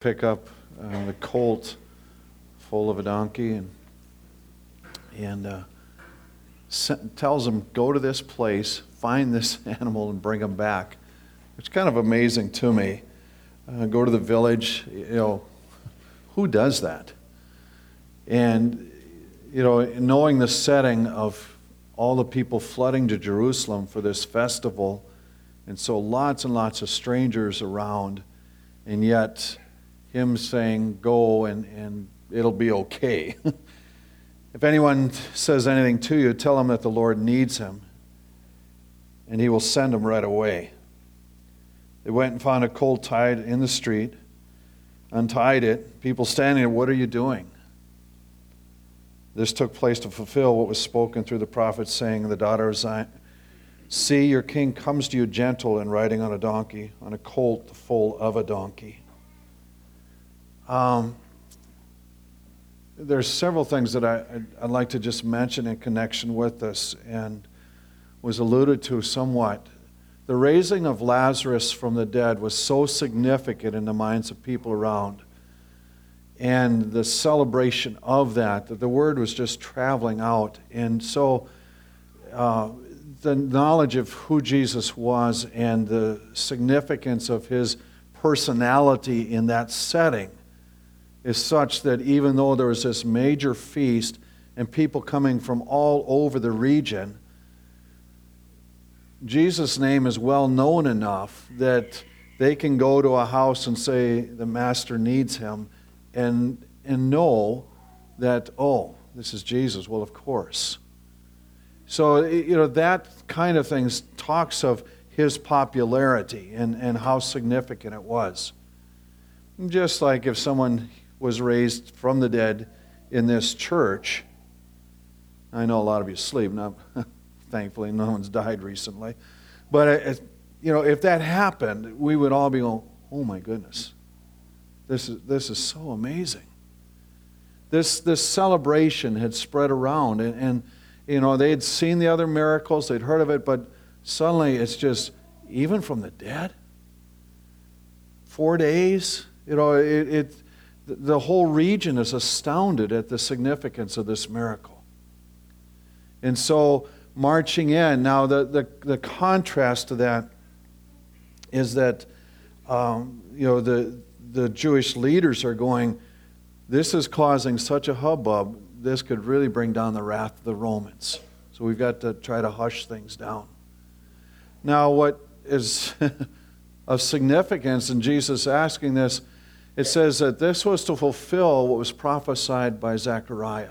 pick up uh, the colt full of a donkey and, and uh, tells him, Go to this place, find this animal, and bring him back. It's kind of amazing to me. Uh, go to the village, you know, who does that? And, you know, knowing the setting of all the people flooding to Jerusalem for this festival, and so lots and lots of strangers around, and yet him saying, Go and, and it'll be okay. if anyone says anything to you, tell him that the Lord needs him, and he will send him right away. They went and found a colt tied in the street, untied it. People standing there, What are you doing? This took place to fulfill what was spoken through the prophet, saying, The daughter of Zion, see, your king comes to you gentle and riding on a donkey, on a colt the full of a donkey. Um, there's several things that I, would like to just mention in connection with this and was alluded to somewhat. The raising of Lazarus from the dead was so significant in the minds of people around. And the celebration of that, that the word was just traveling out. And so uh, the knowledge of who Jesus was and the significance of his personality in that setting is such that even though there was this major feast and people coming from all over the region, Jesus' name is well known enough that they can go to a house and say the master needs him and, and know that, oh, this is Jesus. Well, of course. So, you know, that kind of thing talks of his popularity and, and how significant it was. Just like if someone was raised from the dead in this church. I know a lot of you sleep. Not, thankfully, no one's died recently. But, uh, you know, if that happened, we would all be going, oh my goodness, this is, this is so amazing. This, this celebration had spread around, and, and, you know, they had seen the other miracles, they'd heard of it, but suddenly it's just, even from the dead, four days, you know, it, it the whole region is astounded at the significance of this miracle. And so, marching in, now the, the, the contrast to that is that, um, you know, the, the Jewish leaders are going, this is causing such a hubbub, this could really bring down the wrath of the Romans. So we've got to try to hush things down. Now, what is of significance in Jesus asking this it says that this was to fulfill what was prophesied by Zechariah.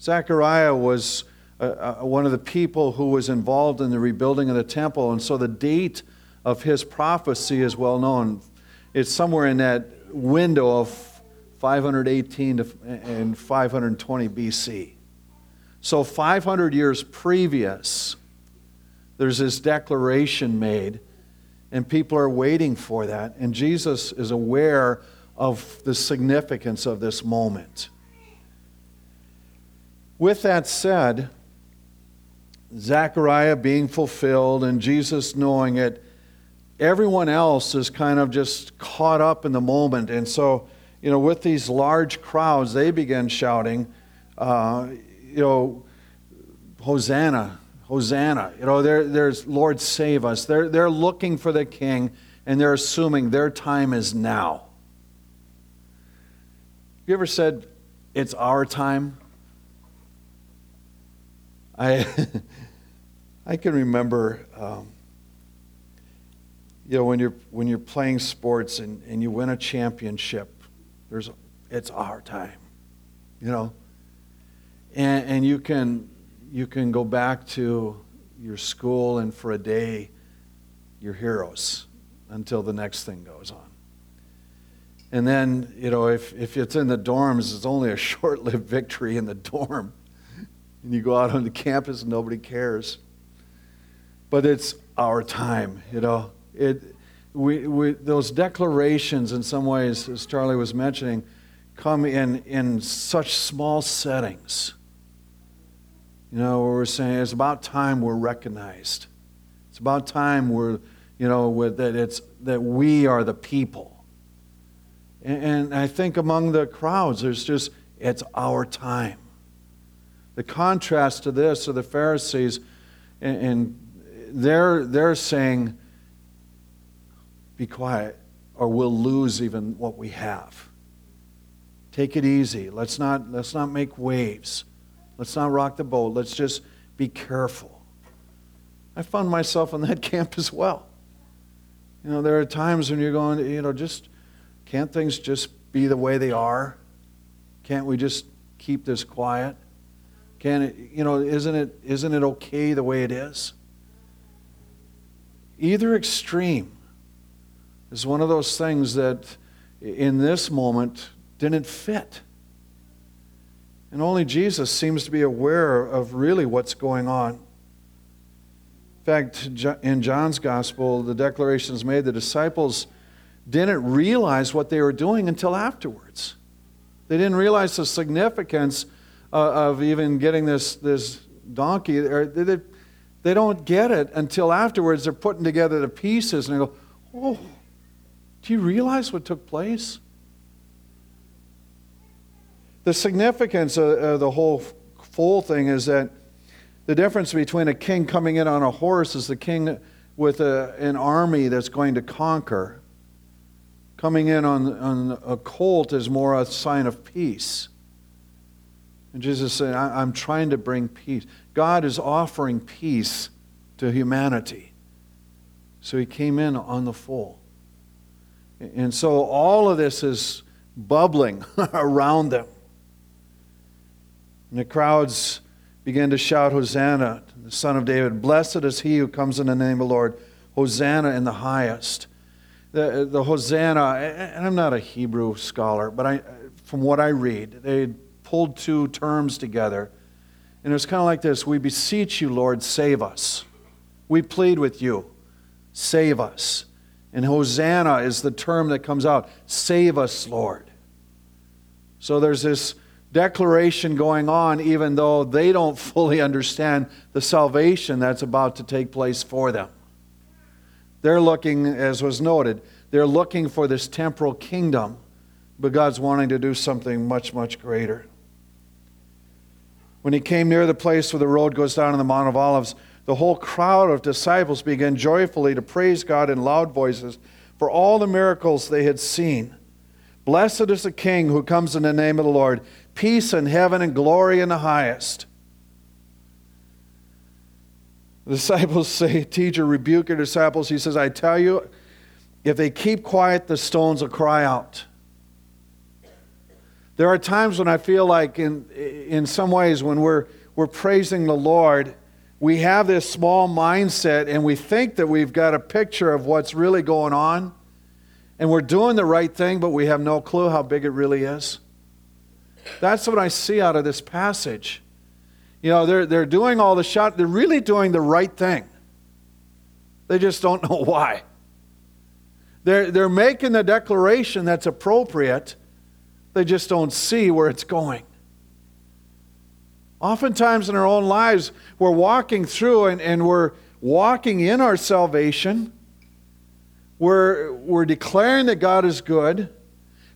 Zechariah was uh, uh, one of the people who was involved in the rebuilding of the temple, and so the date of his prophecy is well known. It's somewhere in that window of 518 to, and 520 BC. So, 500 years previous, there's this declaration made and people are waiting for that. And Jesus is aware of the significance of this moment. With that said, Zechariah being fulfilled and Jesus knowing it, everyone else is kind of just caught up in the moment. And so, you know, with these large crowds, they begin shouting, uh, you know, Hosanna, Hosanna. You know, there's Lord save us. They're, they're looking for the king and they're assuming their time is now. You ever said, it's our time? I, I can remember, um, you know, when you're, when you're playing sports and, and you win a championship, there's, it's our time, you know? And, and you can you can go back to your school and for a day, you're heroes until the next thing goes on. And then, you know, if, if it's in the dorms, it's only a short lived victory in the dorm. And you go out on the campus and nobody cares. But it's our time, you know. It, we, we, those declarations, in some ways, as Charlie was mentioning, come in, in such small settings you know, we're saying it's about time we're recognized. It's about time we're, you know, that it's that we are the people. And I think among the crowds, there's just, it's our time. The contrast to this are the Pharisees, and they're, they're saying, be quiet, or we'll lose even what we have. Take it easy. Let's not, let's not make waves. Let's not rock the boat. Let's just be careful. I found myself in that camp as well. You know, there are times when you're going, you know, just can't things just be the way they are? Can't we just keep this quiet? Can it, you know, isn't it, isn't it okay the way it is? Either extreme is one of those things that in this moment didn't fit. And only Jesus seems to be aware of really what's going on. In fact, in John's gospel, the declaration is made the disciples didn't realize what they were doing until afterwards. They didn't realize the significance uh, of even getting this, this donkey. They, they don't get it until afterwards. They're putting together the pieces and they go, Oh, do you realize what took place? The significance of, the whole full thing is that the difference between a king coming in on a horse is the king with a, an army that's going to conquer. Coming in on, on a colt is more a sign of peace. And Jesus said, I'm trying to bring peace. God is offering peace to humanity. So he came in on the full. And so all of this is bubbling around them. And the crowds began to shout, Hosanna, the Son of David. Blessed is he who comes in the name of the Lord. Hosanna in the highest. The, the Hosanna, and I'm not a Hebrew scholar, but I, from what I read, they pulled two terms together. And it was kind of like this We beseech you, Lord, save us. We plead with you, save us. And Hosanna is the term that comes out save us, Lord. So there's this declaration going on, even though they don't fully understand the salvation that's about to take place for them. They're looking, as was noted, they're looking for this temporal kingdom, but God's wanting to do something much, much greater. When he came near the place where the road goes down to the Mount of Olives, the whole crowd of disciples began joyfully to praise God in loud voices for all the miracles they had seen. Blessed is the King who comes in the name of the Lord. Peace in heaven and glory in the highest. The disciples say, Teacher, rebuke your disciples. He says, I tell you, if they keep quiet, the stones will cry out. There are times when I feel like, in, in some ways, when we're, we're praising the Lord, we have this small mindset and we think that we've got a picture of what's really going on. And we're doing the right thing, but we have no clue how big it really is. That's what I see out of this passage. You know, they're, they're doing all the shot, they're really doing the right thing. They just don't know why. They're, they're making the declaration that's appropriate they just don't see where it's going. Oftentimes in our own lives, we're walking through and, and we're walking in our salvation. We're, we're declaring that God is good.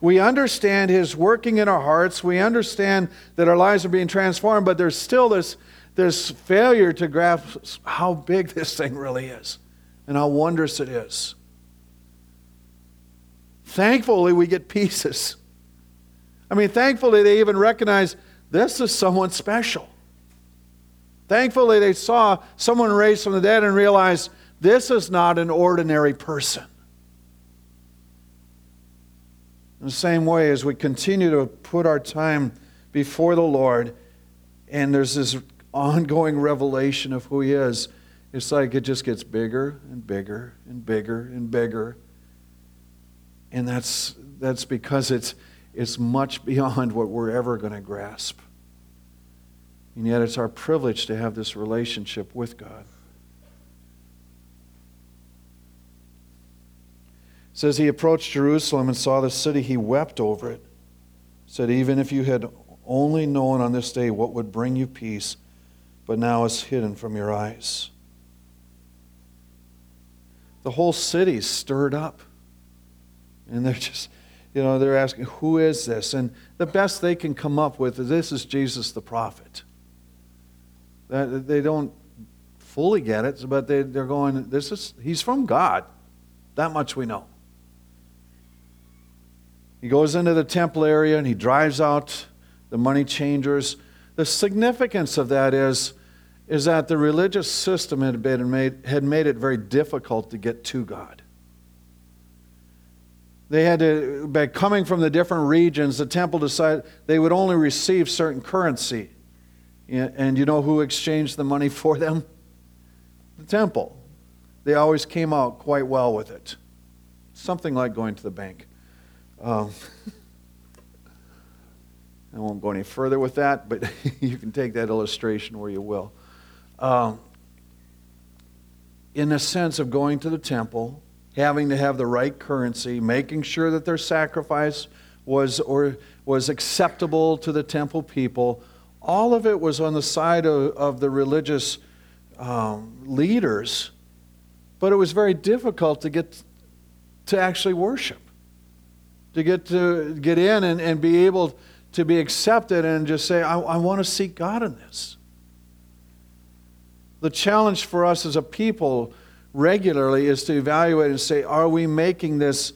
We understand His working in our hearts. We understand that our lives are being transformed, but there's still this, this failure to grasp how big this thing really is and how wondrous it is. Thankfully, we get pieces. I mean, thankfully, they even recognize this is someone special. Thankfully, they saw someone raised from the dead and realized this is not an ordinary person. In the same way, as we continue to put our time before the Lord, and there's this ongoing revelation of who He is, it's like it just gets bigger and bigger and bigger and bigger. And that's, that's because it's is much beyond what we're ever going to grasp. And yet, it's our privilege to have this relationship with God. Says he approached Jerusalem and saw the city, he wept over it. Said, Even if you had only known on this day what would bring you peace, but now it's hidden from your eyes. The whole city's stirred up. And they're just you know, they're asking, who is this? And the best they can come up with is this is Jesus the prophet. They don't fully get it, but they, they're going, this is, he's from God. That much we know. He goes into the temple area and he drives out the money changers. The significance of that is, is that the religious system had, been made, had made it very difficult to get to God. They had to, by coming from the different regions, the temple decided they would only receive certain currency. And you know who exchanged the money for them? The temple. They always came out quite well with it. Something like going to the bank. Um, I won't go any further with that, but you can take that illustration where you will. Um, in the sense of going to the temple, having to have the right currency, making sure that their sacrifice was, or, was acceptable to the temple people, all of it was on the side of, of the religious um, leaders, but it was very difficult to get to actually worship, to get to get in and, and be able to be accepted and just say, I, I want to seek God in this. The challenge for us as a people regularly is to evaluate and say, are we making this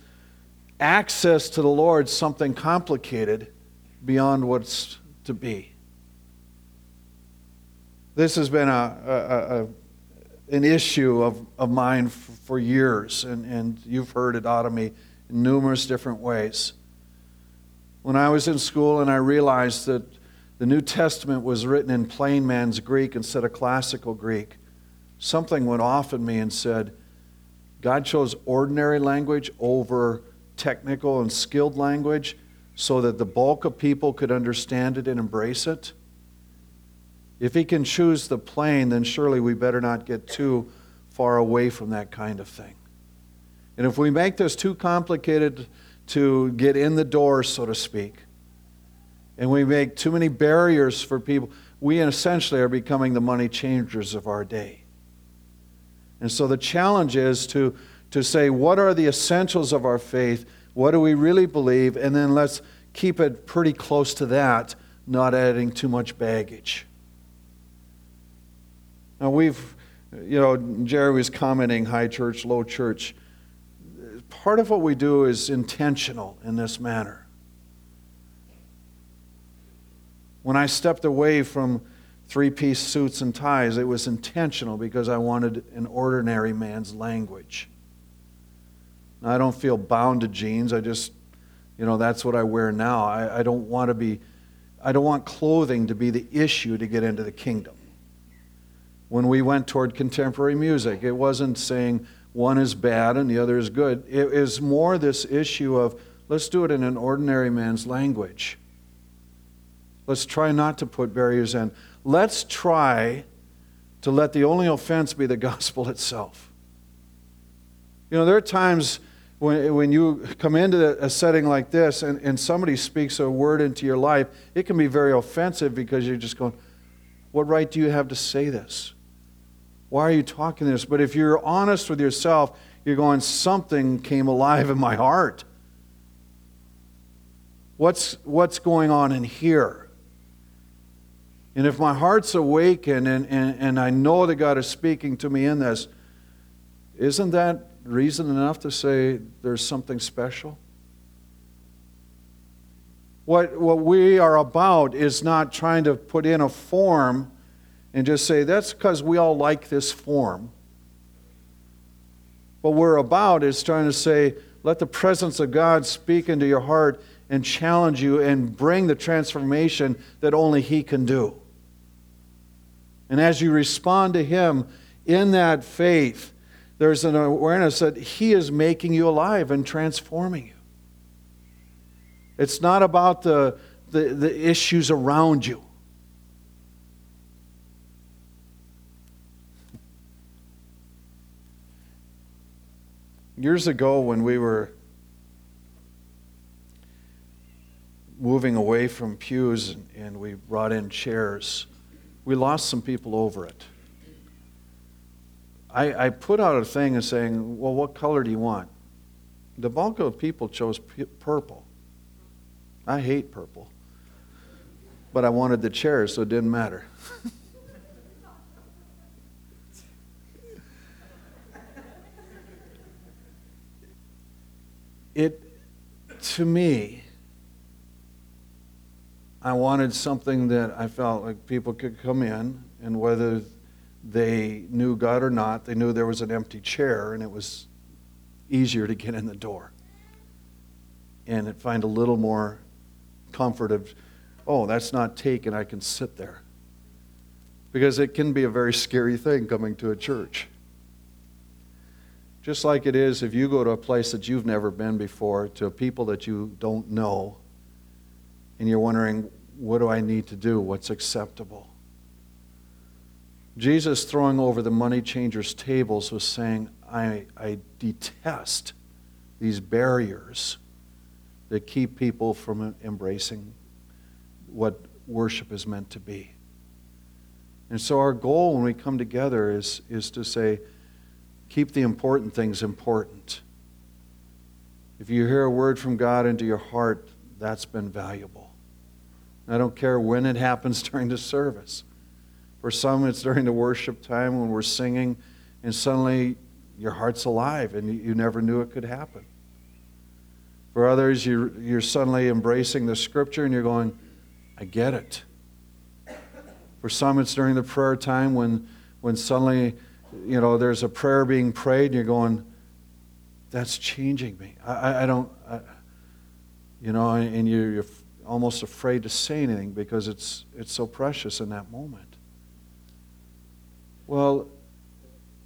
access to the Lord something complicated beyond what's to be? This has been a, a, a an issue of, of mine for, for years, and, and you've heard it out of me in numerous different ways. When I was in school and I realized that the New Testament was written in plain man's Greek instead of classical Greek, something went off in me and said, God chose ordinary language over technical and skilled language so that the bulk of people could understand it and embrace it. If he can choose the plain, then surely we better not get too far away from that kind of thing. And if we make this too complicated to get in the door, so to speak, and we make too many barriers for people, we essentially are becoming the money changers of our day. And so the challenge is to, to say, what are the essentials of our faith? What do we really believe? And then let's keep it pretty close to that, not adding too much baggage. Now, we've, you know, Jerry was commenting high church, low church. Part of what we do is intentional in this manner. When I stepped away from three piece suits and ties, it was intentional because I wanted an ordinary man's language. Now, I don't feel bound to jeans. I just, you know, that's what I wear now. I, I don't want to be, I don't want clothing to be the issue to get into the kingdom when we went toward contemporary music. It wasn't saying one is bad and the other is good. It is more this issue of let's do it in an ordinary man's language. Let's try not to put barriers in. Let's try to let the only offense be the gospel itself. You know, there are times when, when you come into a setting like this and, and somebody speaks a word into your life, it can be very offensive because you're just going, What right do you have to say this? Why are you talking this? But if you're honest with yourself, you're going, something came alive in my heart. What's, what's going on in here? And if my heart's awakened and, and, and I know that God is speaking to me in this, isn't that reason enough to say there's something special? What, what we are about is not trying to put in a form and just say, that's because we all like this form. What we're about is trying to say, let the presence of God speak into your heart and challenge you and bring the transformation that only He can do. And as you respond to Him in that faith, there's an awareness that He is making you alive and transforming you. It's not about the, the, the issues around you. Years ago, when we were moving away from pews and, and, we brought in chairs, we lost some people over it. I, I put out a thing and saying, Well, what color do you want? The bulk of people chose purple. I hate purple. But I wanted the chairs, so it didn't matter. it, to me, I wanted something that I felt like people could come in, and whether they knew God or not, they knew there was an empty chair, and it was easier to get in the door. And find a little more comfort of, oh, that's not taken, I can sit there. Because it can be a very scary thing coming to a church. Just like it is if you go to a place that you've never been before, to people that you don't know, and you're wondering, what do I need to do? What's acceptable? Jesus, throwing over the money changers' tables, was saying, I, I detest these barriers that keep people from embracing what worship is meant to be. And so, our goal when we come together is, is to say, keep the important things important. If you hear a word from God into your heart, that's been valuable. I don't care when it happens during the service. For some, it's during the worship time when we're singing, and suddenly your heart's alive and you never knew it could happen. For others, you're, you're suddenly embracing the scripture and you're going, I get it. For some, it's during the prayer time when, when suddenly, you know, there's a prayer being prayed and you're going, that's changing me. I, I don't, I, you know, and you're, you're almost afraid to say anything because it's, it's so precious in that moment. Well,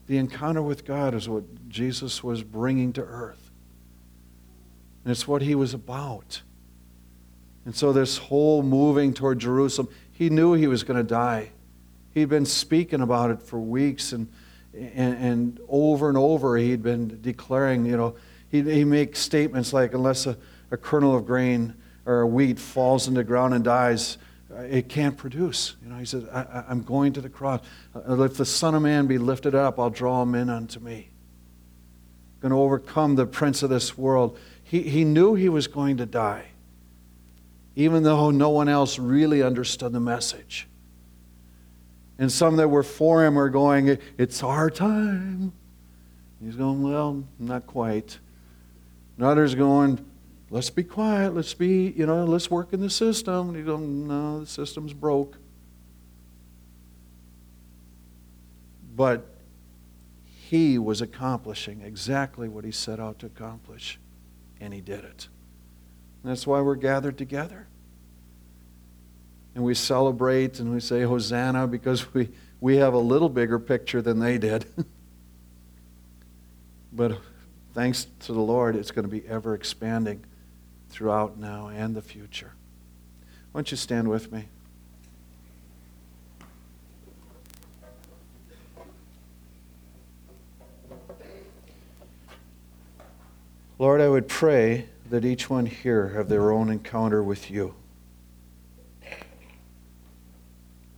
the encounter with God is what Jesus was bringing to earth. And it's what he was about. And so, this whole moving toward Jerusalem, he knew he was going to die. He'd been speaking about it for weeks, and, and, and over and over, he'd been declaring, you know, he'd, he'd make statements like, unless a, a kernel of grain or a wheat falls in the ground and dies, uh, it can't produce. You know, he said, I, am going to the cross. Uh, if the Son of Man be lifted up, I'll draw him in unto me. I'm going to overcome the prince of this world. He, he knew he was going to die, even though no one else really understood the message. And some that were for him were going, It's our time. He's going, Well, not quite. And others going, let's be quiet. Let's be, you know, let's work in the system. And you go, no, the system's broke. But he was accomplishing exactly what he set out to accomplish, and he did it. And that's why we're gathered together. And we celebrate and we say Hosanna because we, we have a little bigger picture than they did. but thanks to the Lord, it's going to be ever expanding throughout now and the future. Why don't you stand with me? Lord, I would pray that each one here have their own encounter with you.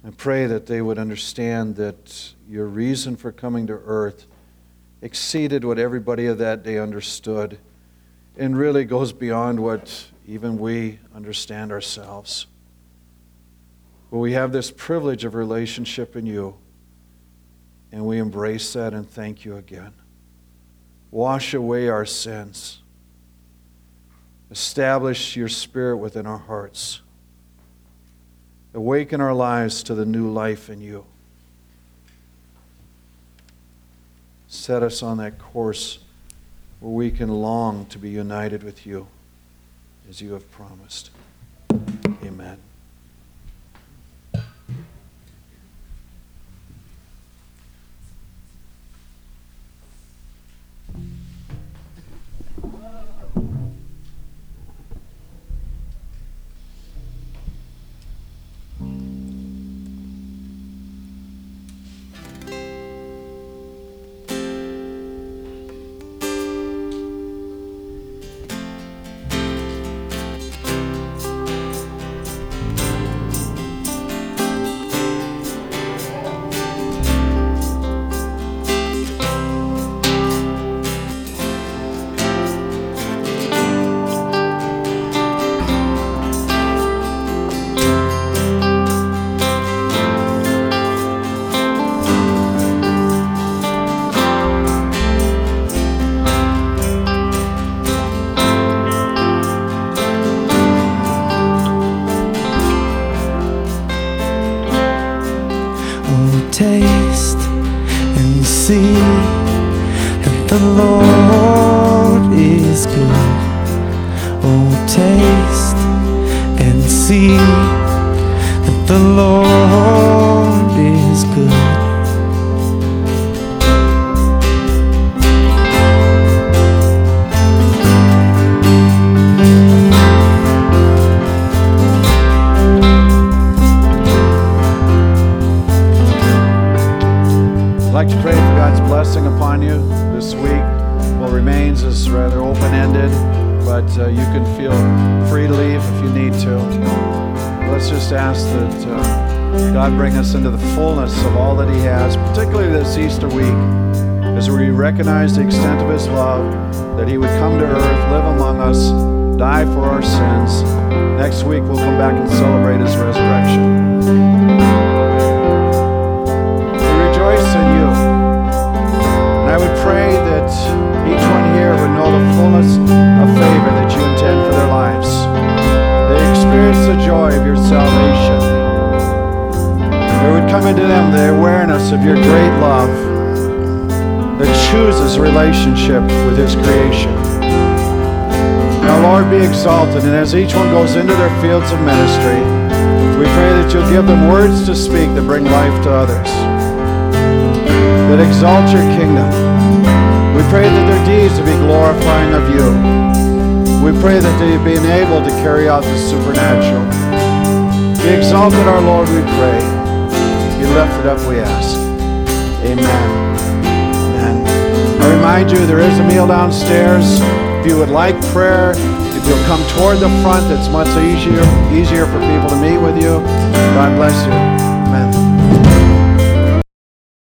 I pray that they would understand that your reason for coming to earth exceeded what everybody of that day understood and really goes beyond what even we understand ourselves. But we have this privilege of relationship in you, and we embrace that and thank you again. Wash away our sins. Establish your spirit within our hearts. Awaken our lives to the new life in you. Set us on that course where we can long to be united with you as you have promised. Amen. taste and see that the Lord is good. Oh, taste and see that the Lord is good. Rather open ended, but uh, you can feel free to leave if you need to. Let's just ask that uh, God bring us into the fullness of all that He has, particularly this Easter week, as we recognize the extent of His love, that He would come to earth, live among us, die for our sins. Next week, we'll come back and celebrate His resurrection. Your salvation. There would come into them the awareness of your great love that chooses relationship with His creation. Now, Lord, be exalted. And as each one goes into their fields of ministry, we pray that you'll give them words to speak that bring life to others that exalt your kingdom. We pray that their deeds will be glorifying of you. We pray that they be enabled to carry out the supernatural. Be exalted, our Lord, we pray. Be lifted up, we ask. Amen. Amen. I remind you, there is a meal downstairs. If you would like prayer, if you'll come toward the front, it's much easier, easier for people to meet with you. God bless you.